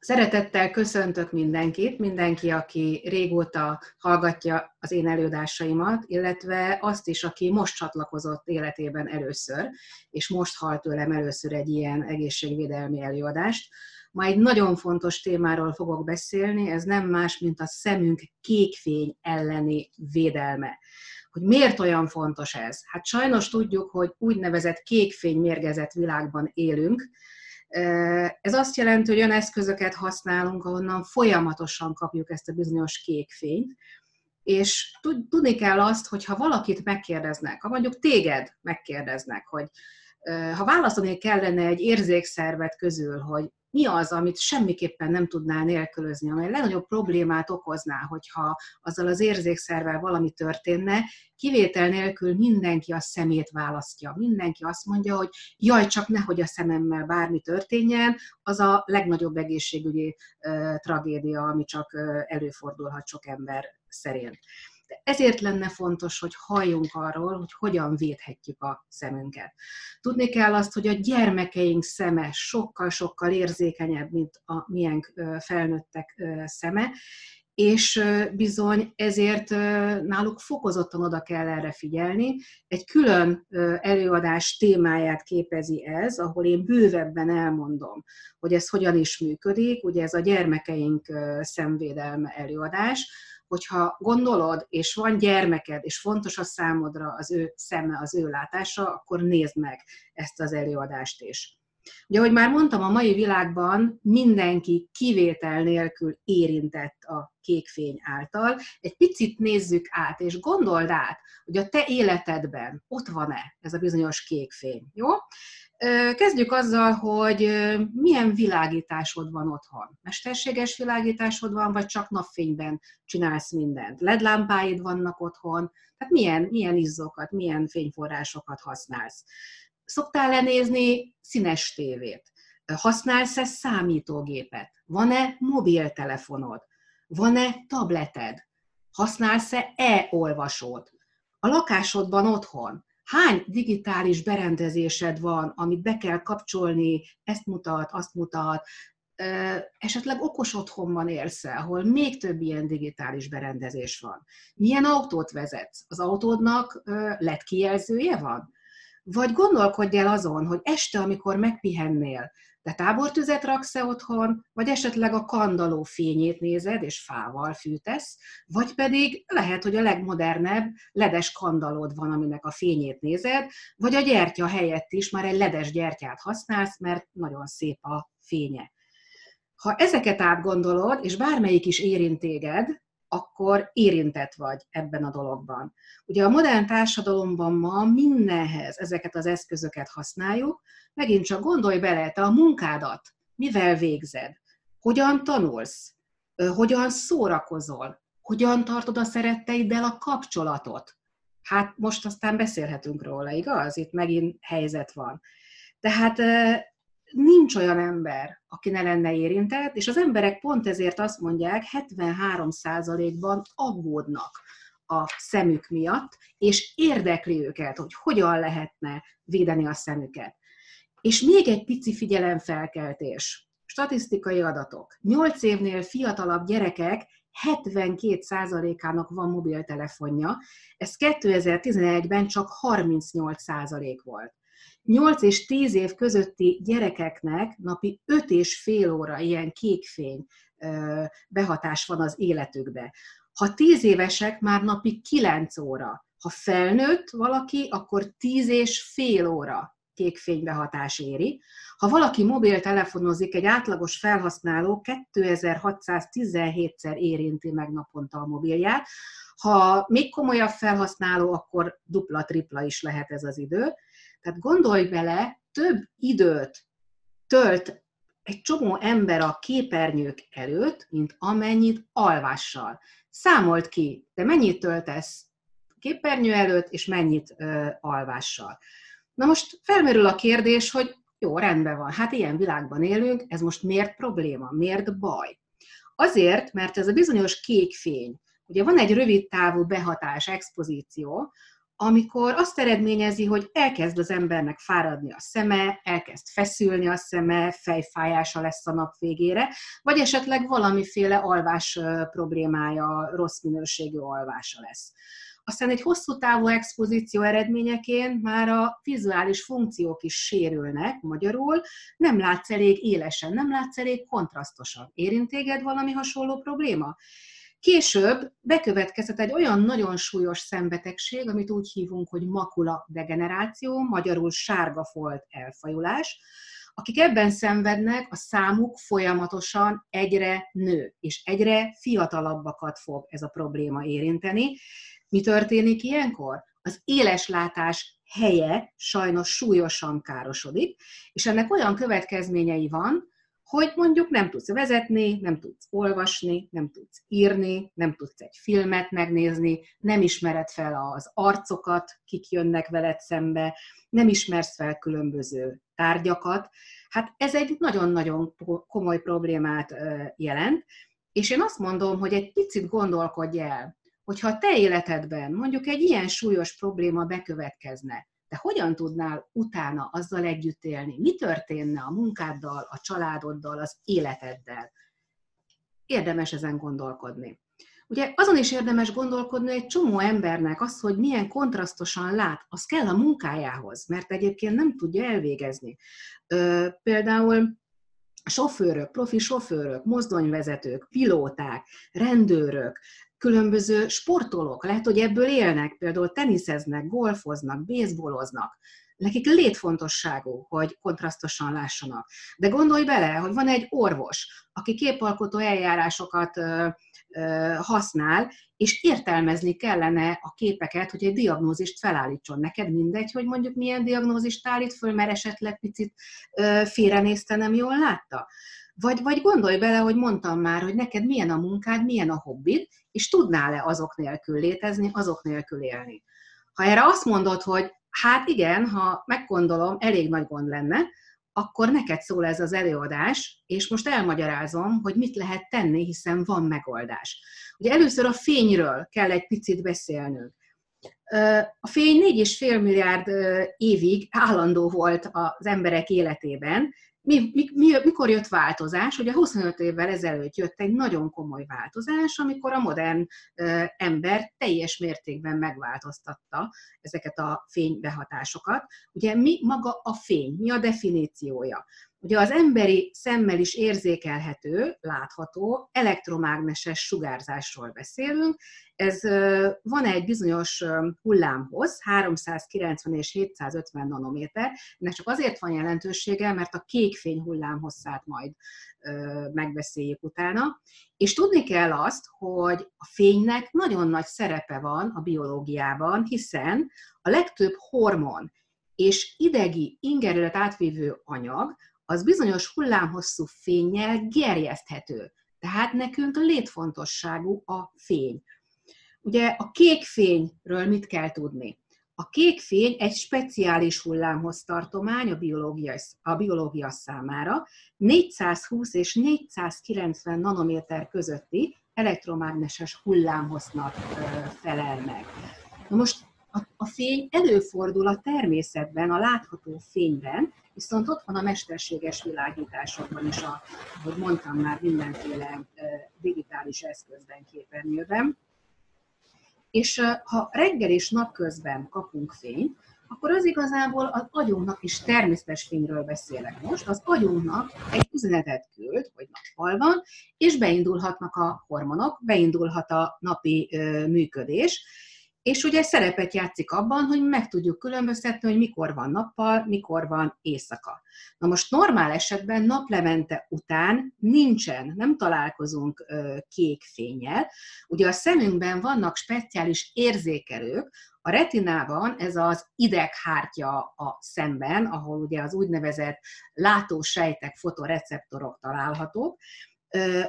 Szeretettel köszöntök mindenkit, mindenki, aki régóta hallgatja az én előadásaimat, illetve azt is, aki most csatlakozott életében először, és most hall tőlem először egy ilyen egészségvédelmi előadást. Ma egy nagyon fontos témáról fogok beszélni, ez nem más, mint a szemünk kékfény elleni védelme. Hogy miért olyan fontos ez? Hát sajnos tudjuk, hogy úgynevezett kékfény mérgezett világban élünk, ez azt jelenti, hogy olyan eszközöket használunk, ahonnan folyamatosan kapjuk ezt a bizonyos kék fényt, és tudni kell azt, hogy ha valakit megkérdeznek, ha mondjuk téged megkérdeznek, hogy ha választani kellene egy érzékszervet közül, hogy mi az, amit semmiképpen nem tudnál nélkülözni, amely legnagyobb problémát okozná, hogyha azzal az érzékszervel valami történne, kivétel nélkül mindenki a szemét választja. Mindenki azt mondja, hogy jaj, csak nehogy a szememmel bármi történjen, az a legnagyobb egészségügyi tragédia, ami csak előfordulhat sok ember szerint. Ezért lenne fontos, hogy halljunk arról, hogy hogyan védhetjük a szemünket. Tudni kell azt, hogy a gyermekeink szeme sokkal-sokkal érzékenyebb, mint a milyen felnőttek szeme, és bizony ezért náluk fokozottan oda kell erre figyelni. Egy külön előadás témáját képezi ez, ahol én bővebben elmondom, hogy ez hogyan is működik. Ugye ez a gyermekeink szemvédelme előadás, hogyha gondolod, és van gyermeked, és fontos a számodra az ő szeme, az ő látása, akkor nézd meg ezt az előadást is. Ugye, ahogy már mondtam, a mai világban mindenki kivétel nélkül érintett a kékfény által. Egy picit nézzük át, és gondold át, hogy a te életedben ott van-e ez a bizonyos kékfény. Jó? Kezdjük azzal, hogy milyen világításod van otthon. Mesterséges világításod van, vagy csak napfényben csinálsz mindent? LED lámpáid vannak otthon, tehát milyen, milyen izzókat, milyen fényforrásokat használsz. Szoktál lenézni színes tévét? Használsz-e számítógépet? Van-e mobiltelefonod? Van-e tableted? Használsz-e e-olvasót? A lakásodban otthon hány digitális berendezésed van, amit be kell kapcsolni, ezt mutat, azt mutat, esetleg okos otthonban élsz ahol még több ilyen digitális berendezés van. Milyen autót vezetsz? Az autódnak lett kijelzője van? Vagy gondolkodj el azon, hogy este, amikor megpihennél, te tábortüzet raksz-e otthon, vagy esetleg a kandaló fényét nézed, és fával fűtesz, vagy pedig lehet, hogy a legmodernebb ledes kandalód van, aminek a fényét nézed, vagy a gyertya helyett is már egy ledes gyertyát használsz, mert nagyon szép a fénye. Ha ezeket átgondolod, és bármelyik is érint téged, akkor érintett vagy ebben a dologban. Ugye a modern társadalomban ma mindenhez ezeket az eszközöket használjuk, megint csak gondolj bele, te a munkádat mivel végzed, hogyan tanulsz, hogyan szórakozol, hogyan tartod a szeretteiddel a kapcsolatot. Hát most aztán beszélhetünk róla, igaz? Itt megint helyzet van. Tehát nincs olyan ember, aki ne lenne érintett, és az emberek pont ezért azt mondják, 73%-ban aggódnak a szemük miatt, és érdekli őket, hogy hogyan lehetne védeni a szemüket. És még egy pici figyelemfelkeltés. Statisztikai adatok. 8 évnél fiatalabb gyerekek 72%-ának van mobiltelefonja, ez 2011-ben csak 38% volt. 8 és 10 év közötti gyerekeknek napi 5 és fél óra ilyen kékfény behatás van az életükbe. Ha 10 évesek, már napi 9 óra. Ha felnőtt valaki, akkor 10 és fél óra kékfénybehatás éri. Ha valaki mobiltelefonozik, egy átlagos felhasználó 2617-szer érinti meg naponta a mobilját. Ha még komolyabb felhasználó, akkor dupla-tripla is lehet ez az idő. Tehát gondolj bele, több időt tölt egy csomó ember a képernyők előtt, mint amennyit alvással. Számolt ki, de mennyit töltesz képernyő előtt, és mennyit ö, alvással. Na most felmerül a kérdés, hogy jó, rendben van, hát ilyen világban élünk, ez most miért probléma, miért baj? Azért, mert ez a bizonyos kék fény, ugye van egy rövid távú behatás, expozíció, amikor azt eredményezi, hogy elkezd az embernek fáradni a szeme, elkezd feszülni a szeme, fejfájása lesz a nap végére, vagy esetleg valamiféle alvás problémája, rossz minőségű alvása lesz. Aztán egy hosszú távú expozíció eredményeként már a vizuális funkciók is sérülnek, magyarul nem látsz elég élesen, nem látsz elég kontrasztosan. Érint téged valami hasonló probléma? Később bekövetkezett egy olyan nagyon súlyos szembetegség, amit úgy hívunk, hogy makula degeneráció, magyarul sárga folt elfajulás. Akik ebben szenvednek, a számuk folyamatosan egyre nő, és egyre fiatalabbakat fog ez a probléma érinteni. Mi történik ilyenkor? Az éleslátás helye sajnos súlyosan károsodik, és ennek olyan következményei van, hogy mondjuk nem tudsz vezetni, nem tudsz olvasni, nem tudsz írni, nem tudsz egy filmet megnézni, nem ismered fel az arcokat, kik jönnek veled szembe, nem ismersz fel különböző tárgyakat. Hát ez egy nagyon-nagyon komoly problémát jelent, és én azt mondom, hogy egy picit gondolkodj el, hogyha a te életedben mondjuk egy ilyen súlyos probléma bekövetkezne, de hogyan tudnál utána azzal együtt élni? Mi történne a munkáddal, a családoddal, az életeddel? Érdemes ezen gondolkodni. Ugye azon is érdemes gondolkodni egy csomó embernek az, hogy milyen kontrasztosan lát, az kell a munkájához, mert egyébként nem tudja elvégezni. Ö, például sofőrök, profi sofőrök, mozdonyvezetők, pilóták, rendőrök, különböző sportolók, lehet, hogy ebből élnek, például teniszeznek, golfoznak, baseballoznak, nekik létfontosságú, hogy kontrasztosan lássanak. De gondolj bele, hogy van egy orvos, aki képalkotó eljárásokat ö, ö, használ, és értelmezni kellene a képeket, hogy egy diagnózist felállítson. Neked mindegy, hogy mondjuk milyen diagnózist állít föl, mert esetleg picit ö, félrenézte, nem jól látta. Vagy, vagy gondolj bele, hogy mondtam már, hogy neked milyen a munkád, milyen a hobbid, és tudnál-e azok nélkül létezni, azok nélkül élni. Ha erre azt mondod, hogy hát igen, ha meggondolom, elég nagy gond lenne, akkor neked szól ez az előadás, és most elmagyarázom, hogy mit lehet tenni, hiszen van megoldás. Ugye először a fényről kell egy picit beszélnünk. A fény 4,5 milliárd évig állandó volt az emberek életében, mi, mi, mi, mikor jött változás? Ugye 25 évvel ezelőtt jött egy nagyon komoly változás, amikor a modern ö, ember teljes mértékben megváltoztatta ezeket a fénybehatásokat. Ugye mi maga a fény? Mi a definíciója? Ugye az emberi szemmel is érzékelhető, látható, elektromágneses sugárzásról beszélünk. Ez van egy bizonyos hullámhoz, 390 és 750 nanométer. Ennek csak azért van jelentősége, mert a kékfény hullámhosszát majd megbeszéljük utána. És tudni kell azt, hogy a fénynek nagyon nagy szerepe van a biológiában, hiszen a legtöbb hormon és idegi ingerület átvívő anyag az bizonyos hullámhosszú fényjel gerjeszthető. Tehát nekünk létfontosságú a fény. Ugye a kék fényről mit kell tudni? A kék fény egy speciális hullámhoztartomány a biológia, a biológia számára, 420 és 490 nanométer közötti elektromágneses hullámhoznak felel meg. Na most a, a fény előfordul a természetben, a látható fényben, viszont ott van a mesterséges világításokban is, a, ahogy mondtam már, mindenféle digitális eszközben, képernyőben. És ha reggel és napközben kapunk fényt, akkor az igazából az agyunknak is természetes fényről beszélek most, az agyunknak egy üzenetet küld, hogy nappal van, és beindulhatnak a hormonok, beindulhat a napi ö, működés, és ugye szerepet játszik abban, hogy meg tudjuk különböztetni, hogy mikor van nappal, mikor van éjszaka. Na most normál esetben naplemente után nincsen, nem találkozunk kék fényel. Ugye a szemünkben vannak speciális érzékelők, a retinában ez az ideghártya a szemben, ahol ugye az úgynevezett látósejtek, fotoreceptorok találhatók,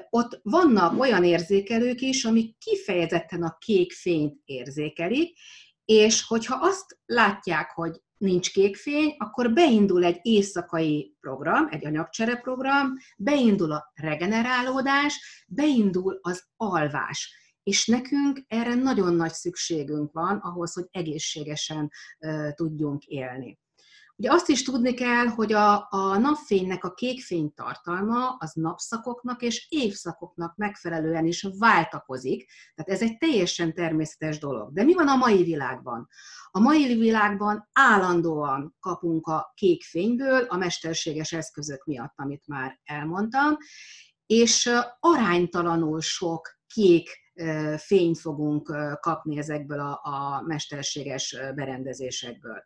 ott vannak olyan érzékelők is, amik kifejezetten a kék fényt érzékelik, és hogyha azt látják, hogy nincs kék fény, akkor beindul egy éjszakai program, egy anyagcsere program, beindul a regenerálódás, beindul az alvás. és nekünk erre nagyon nagy szükségünk van ahhoz, hogy egészségesen tudjunk élni. Ugye azt is tudni kell, hogy a, a napfénynek a kékfény tartalma az napszakoknak és évszakoknak megfelelően is váltakozik, tehát ez egy teljesen természetes dolog. De mi van a mai világban? A mai világban állandóan kapunk a kék fényből, a mesterséges eszközök miatt, amit már elmondtam, és aránytalanul sok kék fényt fogunk kapni ezekből a, a mesterséges berendezésekből.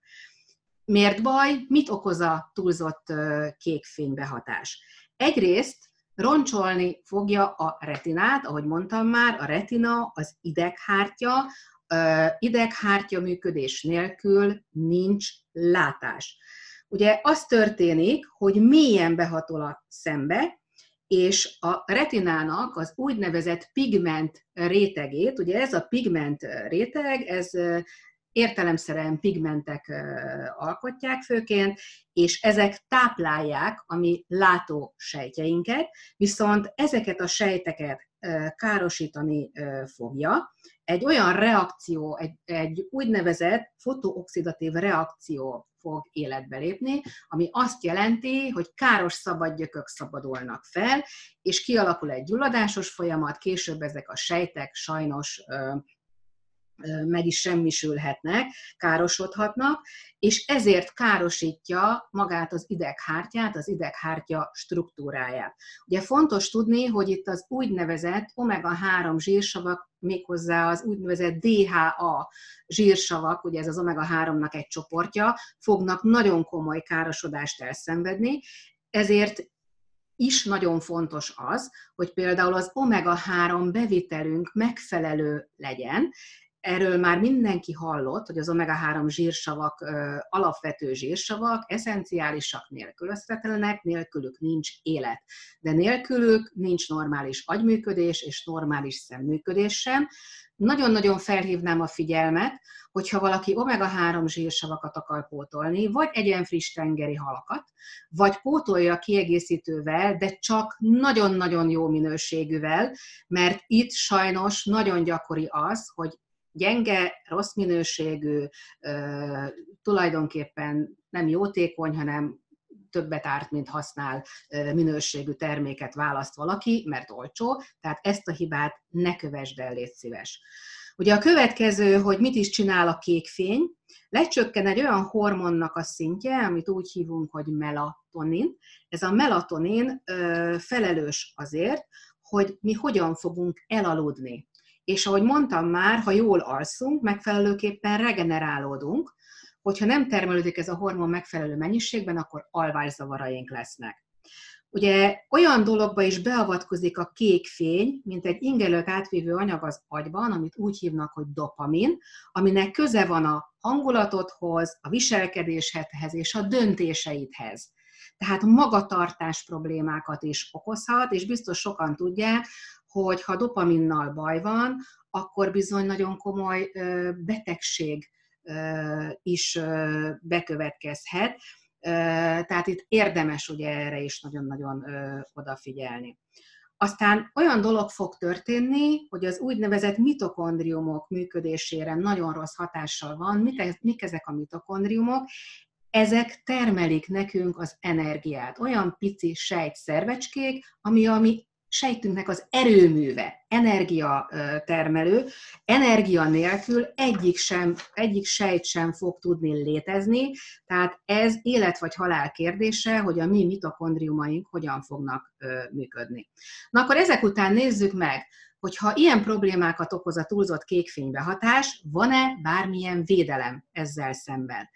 Miért baj? Mit okoz a túlzott kék fénybehatás? Egyrészt roncsolni fogja a retinát, ahogy mondtam már, a retina, az ideghártya, ideghártya működés nélkül nincs látás. Ugye az történik, hogy mélyen behatol a szembe, és a retinának az úgynevezett pigment rétegét, ugye ez a pigment réteg, ez értelemszerűen pigmentek alkotják főként, és ezek táplálják a mi látó sejtjeinket, viszont ezeket a sejteket károsítani fogja. Egy olyan reakció, egy, egy úgynevezett fotooxidatív reakció fog életbe lépni, ami azt jelenti, hogy káros szabadgyökök szabadulnak fel, és kialakul egy gyulladásos folyamat, később ezek a sejtek sajnos meg is semmisülhetnek, károsodhatnak, és ezért károsítja magát az ideghártyát, az ideghártya struktúráját. Ugye fontos tudni, hogy itt az úgynevezett omega-3 zsírsavak, méghozzá az úgynevezett DHA zsírsavak, ugye ez az omega-3-nak egy csoportja, fognak nagyon komoly károsodást elszenvedni, ezért is nagyon fontos az, hogy például az omega-3 bevitelünk megfelelő legyen, Erről már mindenki hallott, hogy az omega-3 zsírsavak alapvető zsírsavak, eszenciálisak nélkülözhetetlenek, nélkülük nincs élet. De nélkülük nincs normális agyműködés és normális szemműködés sem. Nagyon-nagyon felhívnám a figyelmet, hogyha valaki omega-3 zsírsavakat akar pótolni, vagy egyen friss tengeri halakat, vagy pótolja kiegészítővel, de csak nagyon-nagyon jó minőségűvel, mert itt sajnos nagyon gyakori az, hogy gyenge, rossz minőségű, tulajdonképpen nem jótékony, hanem többet árt, mint használ minőségű terméket választ valaki, mert olcsó, tehát ezt a hibát ne kövesd el, légy szíves. Ugye a következő, hogy mit is csinál a kékfény, lecsökken egy olyan hormonnak a szintje, amit úgy hívunk, hogy melatonin. Ez a melatonin felelős azért, hogy mi hogyan fogunk elaludni és ahogy mondtam már, ha jól alszunk, megfelelőképpen regenerálódunk, hogyha nem termelődik ez a hormon megfelelő mennyiségben, akkor alvászavaraink lesznek. Ugye olyan dologba is beavatkozik a kék fény, mint egy ingelőt átvívő anyag az agyban, amit úgy hívnak, hogy dopamin, aminek köze van a hangulatodhoz, a viselkedéshez és a döntéseidhez. Tehát magatartás problémákat is okozhat, és biztos sokan tudják, hogy ha dopaminnal baj van, akkor bizony nagyon komoly betegség is bekövetkezhet. Tehát itt érdemes ugye erre is nagyon-nagyon odafigyelni. Aztán olyan dolog fog történni, hogy az úgynevezett mitokondriumok működésére nagyon rossz hatással van. Mik ezek a mitokondriumok? Ezek termelik nekünk az energiát. Olyan pici sejtszervecskék, ami a mi sejtünknek az erőműve, energia termelő, energia nélkül egyik, sem, egyik sejt sem fog tudni létezni, tehát ez élet vagy halál kérdése, hogy a mi mitokondriumaink hogyan fognak működni. Na akkor ezek után nézzük meg, hogyha ilyen problémákat okoz a túlzott kékfénybehatás, van-e bármilyen védelem ezzel szemben?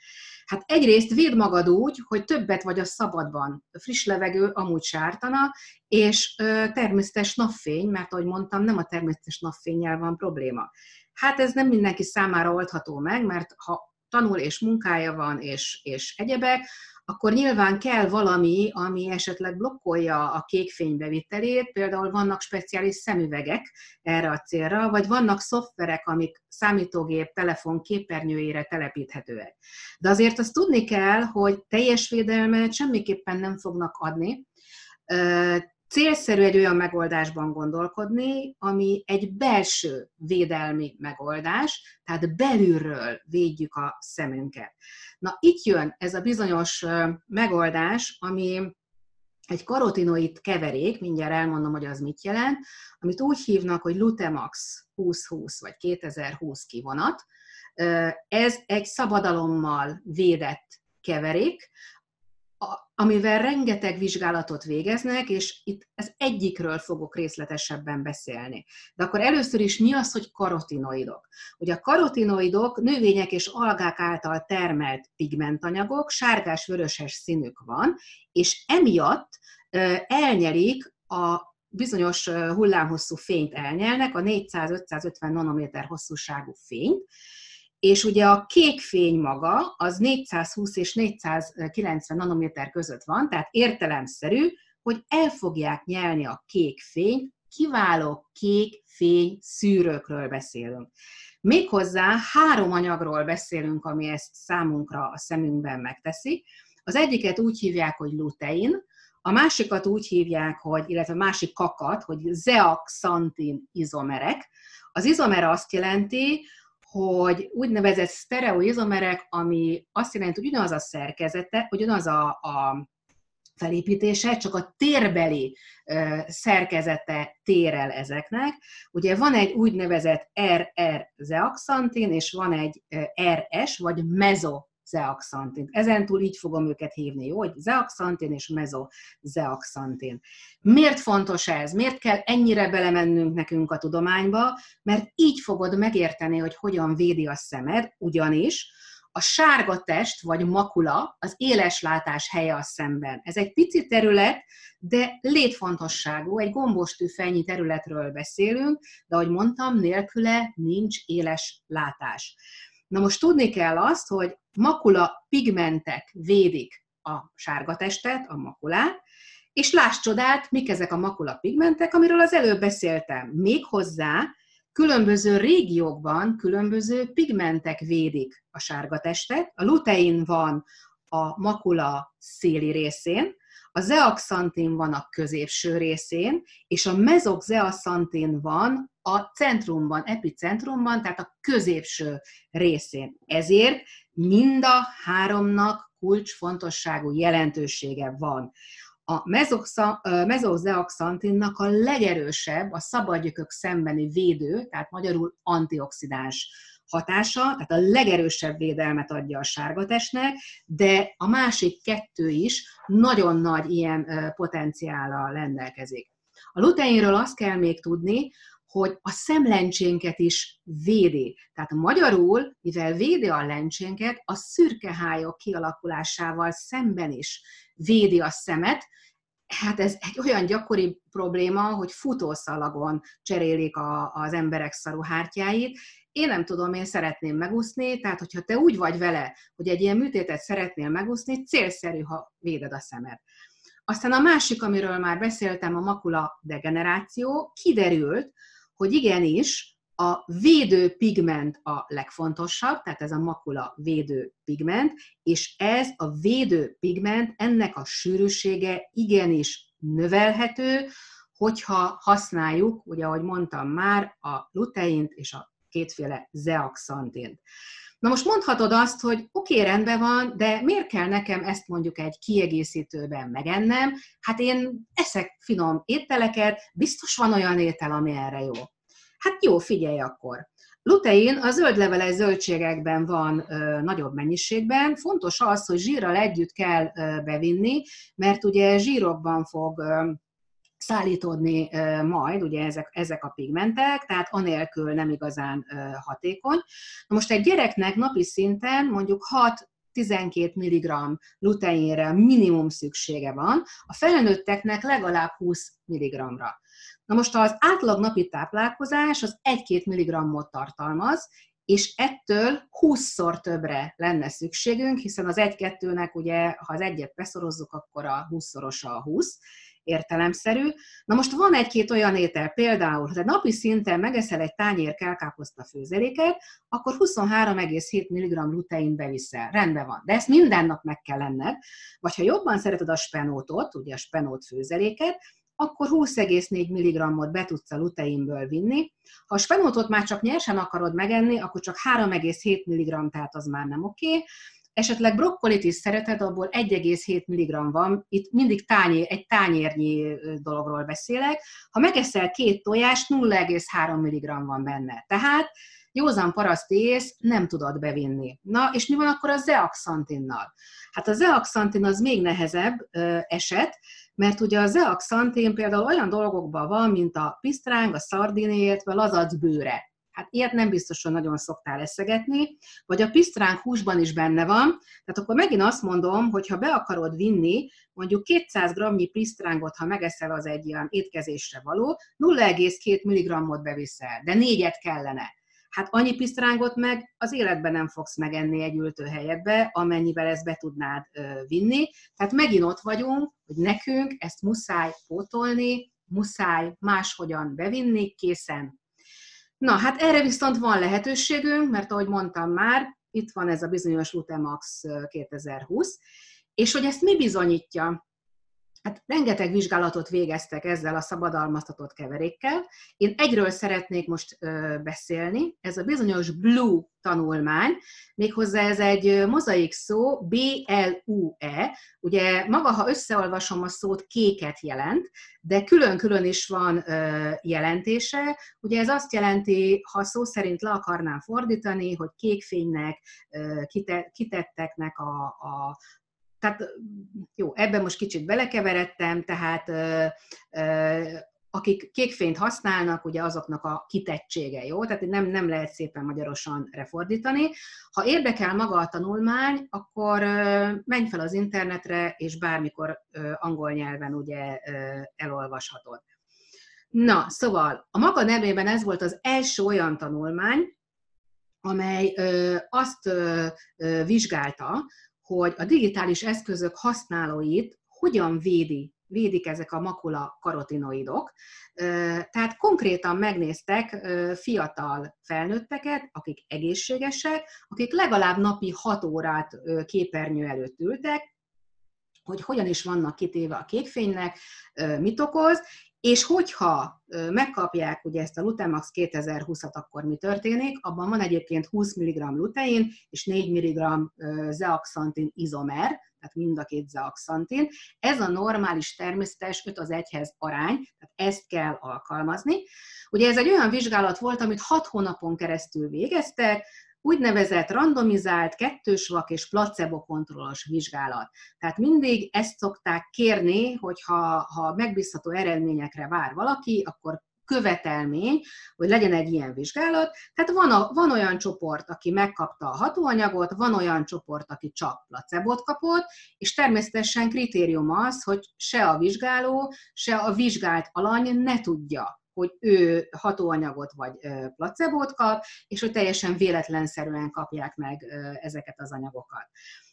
Hát egyrészt véd magad úgy, hogy többet vagy a szabadban. Friss levegő amúgy sártana, és természetes napfény, mert ahogy mondtam, nem a természetes napfényjel van probléma. Hát ez nem mindenki számára oldható meg, mert ha tanul és munkája van, és, és egyebek, akkor nyilván kell valami, ami esetleg blokkolja a kék fénybevitelét, például vannak speciális szemüvegek erre a célra, vagy vannak szoftverek, amik számítógép, telefon képernyőjére telepíthetőek. De azért azt tudni kell, hogy teljes védelmet semmiképpen nem fognak adni, célszerű egy olyan megoldásban gondolkodni, ami egy belső védelmi megoldás, tehát belülről védjük a szemünket. Na itt jön ez a bizonyos megoldás, ami egy karotinoid keverék, mindjárt elmondom, hogy az mit jelent, amit úgy hívnak, hogy Lutemax 2020 vagy 2020 kivonat. Ez egy szabadalommal védett keverék, amivel rengeteg vizsgálatot végeznek, és itt ez egyikről fogok részletesebben beszélni. De akkor először is mi az, hogy karotinoidok? Ugye a karotinoidok növények és algák által termelt pigmentanyagok, sárgás-vöröses színük van, és emiatt elnyelik a bizonyos hullámhosszú fényt elnyelnek, a 400-550 nanométer hosszúságú fényt, és ugye a kék fény maga az 420 és 490 nanométer között van, tehát értelemszerű, hogy el fogják nyelni a kék fényt, kiváló kék fény szűrőkről beszélünk. Méghozzá három anyagról beszélünk, ami ezt számunkra a szemünkben megteszi. Az egyiket úgy hívják, hogy lutein, a másikat úgy hívják, hogy, illetve a másik kakat, hogy zeaxantin izomerek. Az izomer azt jelenti, hogy úgynevezett sztereoizomerek, ami azt jelenti, hogy ugyanaz a szerkezete, ugyanaz a, a felépítése, csak a térbeli szerkezete tér el ezeknek. Ugye van egy úgynevezett RR zeaxantin, és van egy RS, vagy mezo zeaxantint. Ezentúl így fogom őket hívni, jó? Hogy zeaxantin és mezozeaxantin. Miért fontos ez? Miért kell ennyire belemennünk nekünk a tudományba? Mert így fogod megérteni, hogy hogyan védi a szemed, ugyanis a sárga test vagy makula az éles látás helye a szemben. Ez egy pici terület, de létfontosságú, egy gombostűfejnyi területről beszélünk, de ahogy mondtam, nélküle nincs éles látás. Na most tudni kell azt, hogy makula pigmentek védik a sárga testet, a makulát, és láss csodát, mik ezek a makula pigmentek, amiről az előbb beszéltem. Méghozzá különböző régiókban különböző pigmentek védik a sárga testet. A lutein van a makula széli részén, a zeaxantin van a középső részén, és a mezoxeaxantin van a centrumban, epicentrumban, tehát a középső részén. Ezért mind a háromnak kulcsfontosságú jelentősége van. A mezoxeaxantinnak a legerősebb, a szabadgyökök szembeni védő, tehát magyarul antioxidáns hatása, tehát a legerősebb védelmet adja a sárgatestnek, de a másik kettő is nagyon nagy ilyen potenciállal rendelkezik. A luteinről azt kell még tudni, hogy a szemlencsénket is védi. Tehát magyarul, mivel védi a lencsénket, a szürkehályok kialakulásával szemben is védi a szemet, Hát ez egy olyan gyakori probléma, hogy futószalagon cserélik a, az emberek szaruhártyáit. Én nem tudom, én szeretném megúszni, tehát hogyha te úgy vagy vele, hogy egy ilyen műtétet szeretnél megúszni, célszerű, ha véded a szemed. Aztán a másik, amiről már beszéltem, a makula degeneráció, kiderült, hogy igenis a védő pigment a legfontosabb, tehát ez a makula védő pigment, és ez a védő pigment, ennek a sűrűsége igenis növelhető, hogyha használjuk, ugye ahogy mondtam már, a luteint és a kétféle zeaxantint. Na most mondhatod azt, hogy oké, okay, rendben van, de miért kell nekem ezt mondjuk egy kiegészítőben megennem? Hát én eszek finom ételeket, biztos van olyan étel, ami erre jó. Hát jó, figyelj akkor. Lutein a zöldleveles zöldségekben van ö, nagyobb mennyiségben. Fontos az, hogy zsírral együtt kell ö, bevinni, mert ugye zsírokban fog ö, szállítódni majd, ugye ezek, ezek a pigmentek, tehát anélkül nem igazán hatékony. Na most egy gyereknek napi szinten mondjuk 6 12 mg luteinre minimum szüksége van, a felnőtteknek legalább 20 mg-ra. Na most az átlag napi táplálkozás az 1-2 mg-ot tartalmaz, és ettől 20-szor többre lenne szükségünk, hiszen az 1-2-nek ugye, ha az egyet beszorozzuk, akkor a 20-szorosa a 20, értelemszerű. Na most van egy-két olyan étel, például, ha napi szinten megeszel egy tányér kelkáposzta főzeléket, akkor 23,7 mg lutein beviszel. Rendben van. De ezt minden nap meg kell lenned. Vagy ha jobban szereted a spenótot, ugye a spenót főzeléket, akkor 20,4 mg-ot be tudsz a luteinből vinni. Ha a spenótot már csak nyersen akarod megenni, akkor csak 3,7 mg, tehát az már nem oké. Okay esetleg brokkolit is szereted, abból 1,7 mg van, itt mindig tányér, egy tányérnyi dologról beszélek. Ha megeszel két tojást, 0,3 mg van benne. Tehát józan paraszt ész nem tudod bevinni. Na, és mi van akkor a zeaxantinnal? Hát a zeaxantin az még nehezebb ö, eset, mert ugye a zeaxantin például olyan dolgokban van, mint a pisztráng, a szardiné, vagy lazac bőre. Hát ilyet nem biztos, hogy nagyon szoktál eszegetni, vagy a pisztránk húsban is benne van, tehát akkor megint azt mondom, hogy ha be akarod vinni, mondjuk 200 g pisztrángot, ha megeszel, az egy ilyen étkezésre való, 0,2 mg-ot beviszel, de négyet kellene. Hát annyi pisztrángot meg az életben nem fogsz megenni egy ültőhelyetbe, amennyivel ezt be tudnád vinni. Tehát megint ott vagyunk, hogy nekünk ezt muszáj pótolni, muszáj máshogyan bevinni, készen Na, hát erre viszont van lehetőségünk, mert ahogy mondtam már, itt van ez a bizonyos Lutemax 2020, és hogy ezt mi bizonyítja? Hát rengeteg vizsgálatot végeztek ezzel a szabadalmaztatott keverékkel. Én egyről szeretnék most beszélni, ez a bizonyos Blue tanulmány, méghozzá ez egy mozaik szó, B-L-U-E, ugye maga, ha összeolvasom a szót, kéket jelent, de külön-külön is van jelentése. Ugye ez azt jelenti, ha szó szerint le akarnám fordítani, hogy kékfénynek, kitetteknek a, a, tehát jó, ebben most kicsit belekeveredtem, tehát akik kékfényt használnak, ugye azoknak a kitettsége, jó? Tehát nem, nem lehet szépen magyarosan refordítani. Ha érdekel maga a tanulmány, akkor menj fel az internetre, és bármikor angol nyelven ugye elolvashatod. Na, szóval a maga nevében ez volt az első olyan tanulmány, amely azt vizsgálta, hogy a digitális eszközök használóit hogyan védi, védik ezek a makula karotinoidok. Tehát konkrétan megnéztek fiatal felnőtteket, akik egészségesek, akik legalább napi 6 órát képernyő előtt ültek, hogy hogyan is vannak kitéve a kékfénynek, mit okoz, és hogyha megkapják ugye ezt a Lutemax 2020-at, akkor mi történik? Abban van egyébként 20 mg lutein és 4 mg zeaxantin izomer, tehát mind a két zeaxantin. Ez a normális természetes 5 az 1-hez arány, tehát ezt kell alkalmazni. Ugye ez egy olyan vizsgálat volt, amit 6 hónapon keresztül végeztek, úgynevezett randomizált, kettős vak és placebo kontrollos vizsgálat. Tehát mindig ezt szokták kérni, hogy ha, ha megbízható eredményekre vár valaki, akkor követelmény, hogy legyen egy ilyen vizsgálat. Tehát van, a, van olyan csoport, aki megkapta a hatóanyagot, van olyan csoport, aki csak placebot kapott, és természetesen kritérium az, hogy se a vizsgáló, se a vizsgált alany ne tudja, hogy ő hatóanyagot vagy placebót kap, és hogy teljesen véletlenszerűen kapják meg ezeket az anyagokat.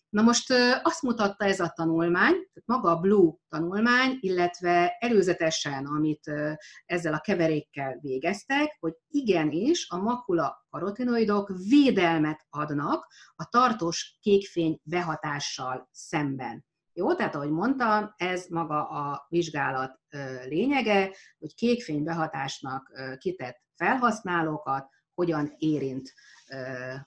Na most azt mutatta ez a tanulmány, maga a Blue tanulmány, illetve előzetesen, amit ezzel a keverékkel végeztek, hogy igenis a makula karotinoidok védelmet adnak a tartós kékfény behatással szemben. Jó, tehát ahogy mondtam, ez maga a vizsgálat lényege, hogy kékfénybehatásnak kitett felhasználókat hogyan érint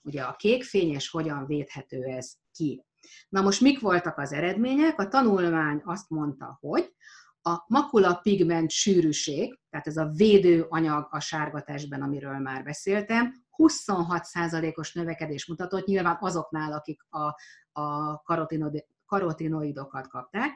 ugye a kékfény, és hogyan védhető ez ki. Na most mik voltak az eredmények? A tanulmány azt mondta, hogy a makula pigment sűrűség, tehát ez a védőanyag a sárgatestben, amiről már beszéltem, 26%-os növekedés mutatott, nyilván azoknál, akik a, a karotinoidokat kapták.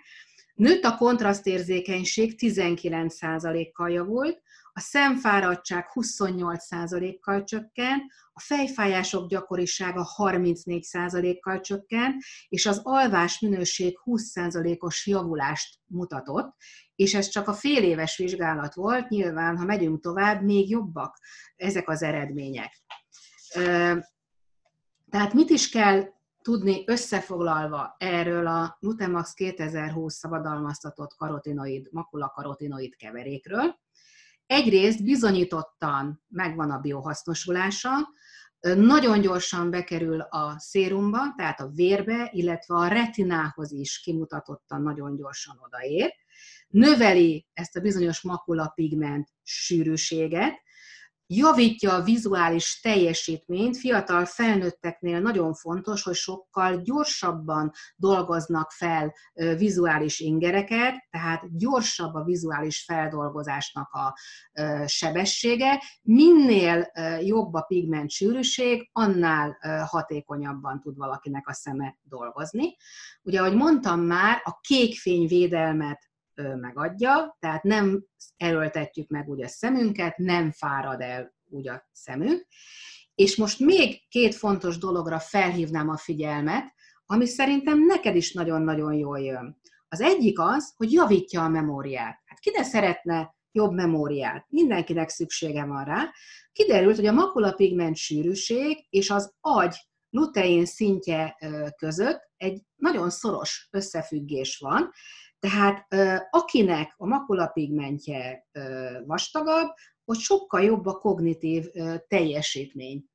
Nőtt a kontrasztérzékenység, 19%-kal javult, a szemfáradtság 28%-kal csökken, a fejfájások gyakorisága 34%-kal csökken, és az alvás minőség 20%-os javulást mutatott, és ez csak a fél éves vizsgálat volt, nyilván, ha megyünk tovább, még jobbak ezek az eredmények. Tehát mit is kell tudni összefoglalva erről a Lutemax 2020 szabadalmaztatott karotinoid, makulakarodinoid keverékről. Egyrészt bizonyítottan megvan a biohasznosulása, nagyon gyorsan bekerül a szérumba, tehát a vérbe, illetve a retinához is kimutatottan nagyon gyorsan odaér. növeli ezt a bizonyos makulapigment sűrűséget, javítja a vizuális teljesítményt. Fiatal felnőtteknél nagyon fontos, hogy sokkal gyorsabban dolgoznak fel vizuális ingereket, tehát gyorsabb a vizuális feldolgozásnak a sebessége. Minél jobb a pigment sűrűség, annál hatékonyabban tud valakinek a szeme dolgozni. Ugye, ahogy mondtam már, a kékfényvédelmet megadja, tehát nem erőltetjük meg úgy a szemünket, nem fárad el úgy a szemünk. És most még két fontos dologra felhívnám a figyelmet, ami szerintem neked is nagyon-nagyon jól jön. Az egyik az, hogy javítja a memóriát. Hát ki ne szeretne jobb memóriát? Mindenkinek szüksége van rá. Kiderült, hogy a makulapigment sűrűség és az agy lutein szintje között egy nagyon szoros összefüggés van, tehát akinek a makulapigmentje vastagabb, hogy sokkal jobb a kognitív teljesítmény.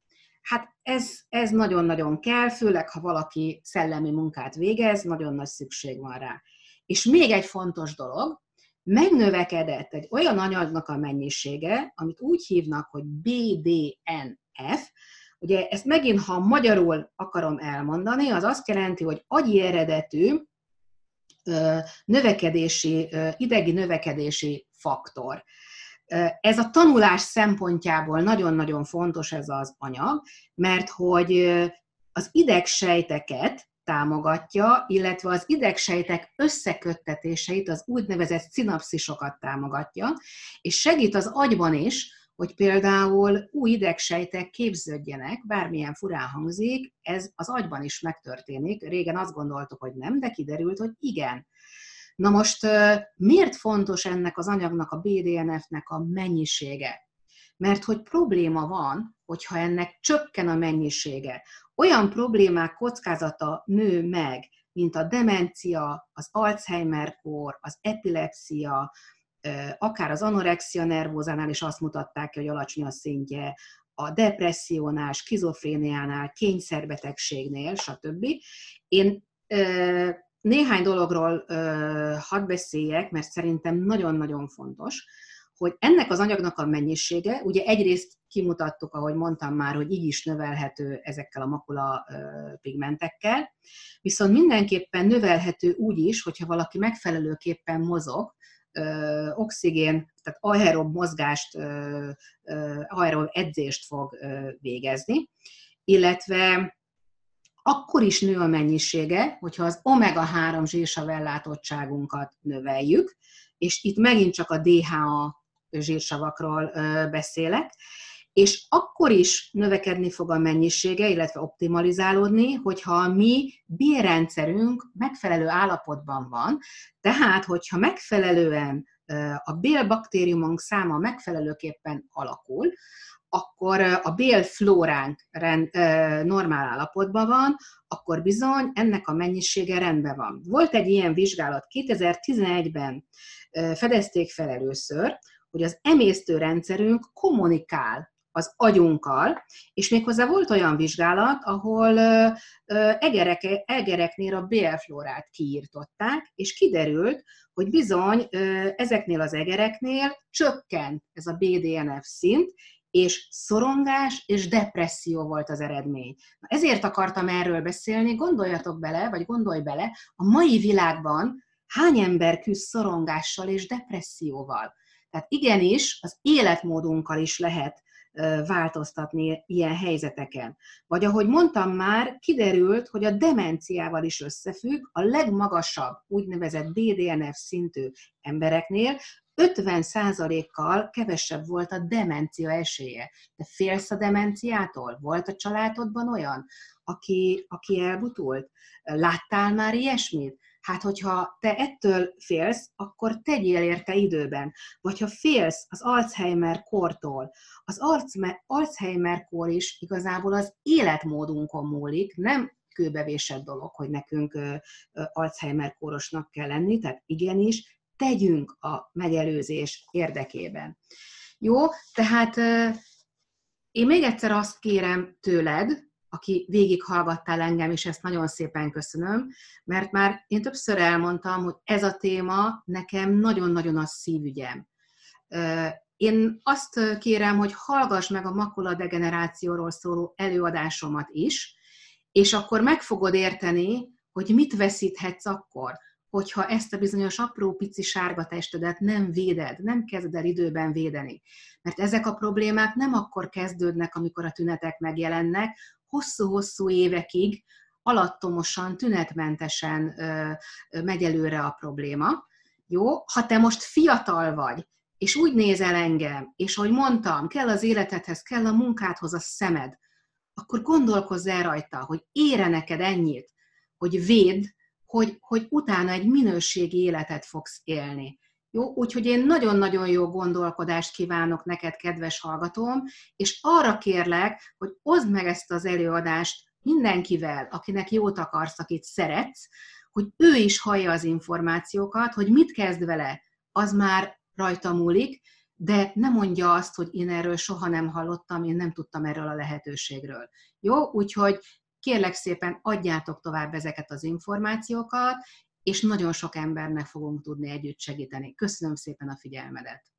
Hát ez, ez nagyon-nagyon kell, főleg ha valaki szellemi munkát végez, nagyon nagy szükség van rá. És még egy fontos dolog, megnövekedett egy olyan anyagnak a mennyisége, amit úgy hívnak, hogy BDNF, ugye ezt megint, ha magyarul akarom elmondani, az azt jelenti, hogy agyi eredetű növekedési, idegi növekedési faktor. Ez a tanulás szempontjából nagyon-nagyon fontos ez az anyag, mert hogy az idegsejteket támogatja, illetve az idegsejtek összeköttetéseit, az úgynevezett szinapszisokat támogatja, és segít az agyban is, hogy például új idegsejtek képződjenek, bármilyen furán hangzik, ez az agyban is megtörténik. Régen azt gondoltuk, hogy nem, de kiderült, hogy igen. Na most miért fontos ennek az anyagnak, a BDNF-nek a mennyisége? Mert hogy probléma van, hogyha ennek csökken a mennyisége. Olyan problémák kockázata nő meg, mint a demencia, az Alzheimer-kór, az epilepsia, akár az anorexia nervózánál is azt mutatták ki, hogy alacsony a szintje, a depressziónál, skizofréniánál, kényszerbetegségnél, stb. Én néhány dologról hadd beszéljek, mert szerintem nagyon-nagyon fontos, hogy ennek az anyagnak a mennyisége, ugye egyrészt kimutattuk, ahogy mondtam már, hogy így is növelhető ezekkel a makula pigmentekkel, viszont mindenképpen növelhető úgy is, hogyha valaki megfelelőképpen mozog, oxigén, tehát aerob mozgást, aerob edzést fog végezni, illetve akkor is nő a mennyisége, hogyha az omega-3 zsírsav ellátottságunkat növeljük, és itt megint csak a DHA zsírsavakról beszélek, és akkor is növekedni fog a mennyisége, illetve optimalizálódni, hogyha a mi bélrendszerünk megfelelő állapotban van, tehát hogyha megfelelően a bélbaktériumunk száma megfelelőképpen alakul, akkor a bélflóránk normál állapotban van, akkor bizony ennek a mennyisége rendben van. Volt egy ilyen vizsgálat, 2011-ben fedezték fel először, hogy az emésztőrendszerünk kommunikál az agyunkkal, és méghozzá volt olyan vizsgálat, ahol egerek, egereknél a bélflórát kiírtották, és kiderült, hogy bizony ezeknél az egereknél csökkent ez a BDNF szint, és szorongás és depresszió volt az eredmény. Na, ezért akartam erről beszélni, gondoljatok bele, vagy gondolj bele, a mai világban hány ember küzd szorongással és depresszióval. Tehát igenis, az életmódunkkal is lehet változtatni ilyen helyzeteken. Vagy ahogy mondtam már, kiderült, hogy a demenciával is összefügg, a legmagasabb úgynevezett BDNF szintű embereknél 50%-kal kevesebb volt a demencia esélye. De félsz a demenciától? Volt a családodban olyan, aki, aki elbutult? Láttál már ilyesmit? Hát, hogyha te ettől félsz, akkor tegyél érte időben. Vagy ha félsz az Alzheimer kortól, az Alzheimer kor is igazából az életmódunkon múlik, nem kőbevésett dolog, hogy nekünk Alzheimer kórosnak kell lenni, tehát igenis, tegyünk a megelőzés érdekében. Jó, tehát én még egyszer azt kérem tőled, aki végighallgattál engem, és ezt nagyon szépen köszönöm, mert már én többször elmondtam, hogy ez a téma nekem nagyon-nagyon a szívügyem. Én azt kérem, hogy hallgass meg a makula degenerációról szóló előadásomat is, és akkor meg fogod érteni, hogy mit veszíthetsz akkor, hogyha ezt a bizonyos apró pici sárga testedet nem véded, nem kezded el időben védeni. Mert ezek a problémák nem akkor kezdődnek, amikor a tünetek megjelennek, hosszú-hosszú évekig alattomosan, tünetmentesen ö, ö, megy előre a probléma. Jó, ha te most fiatal vagy, és úgy nézel engem, és ahogy mondtam, kell az életedhez, kell a munkádhoz a szemed, akkor gondolkozz el rajta, hogy ére neked ennyit, hogy véd, hogy, hogy utána egy minőségi életet fogsz élni. Jó? Úgyhogy én nagyon-nagyon jó gondolkodást kívánok neked, kedves hallgatóm, és arra kérlek, hogy oszd meg ezt az előadást mindenkivel, akinek jót akarsz, akit szeretsz, hogy ő is hallja az információkat, hogy mit kezd vele, az már rajta múlik, de ne mondja azt, hogy én erről soha nem hallottam, én nem tudtam erről a lehetőségről. Jó? Úgyhogy kérlek szépen adjátok tovább ezeket az információkat, és nagyon sok embernek fogunk tudni együtt segíteni. Köszönöm szépen a figyelmedet!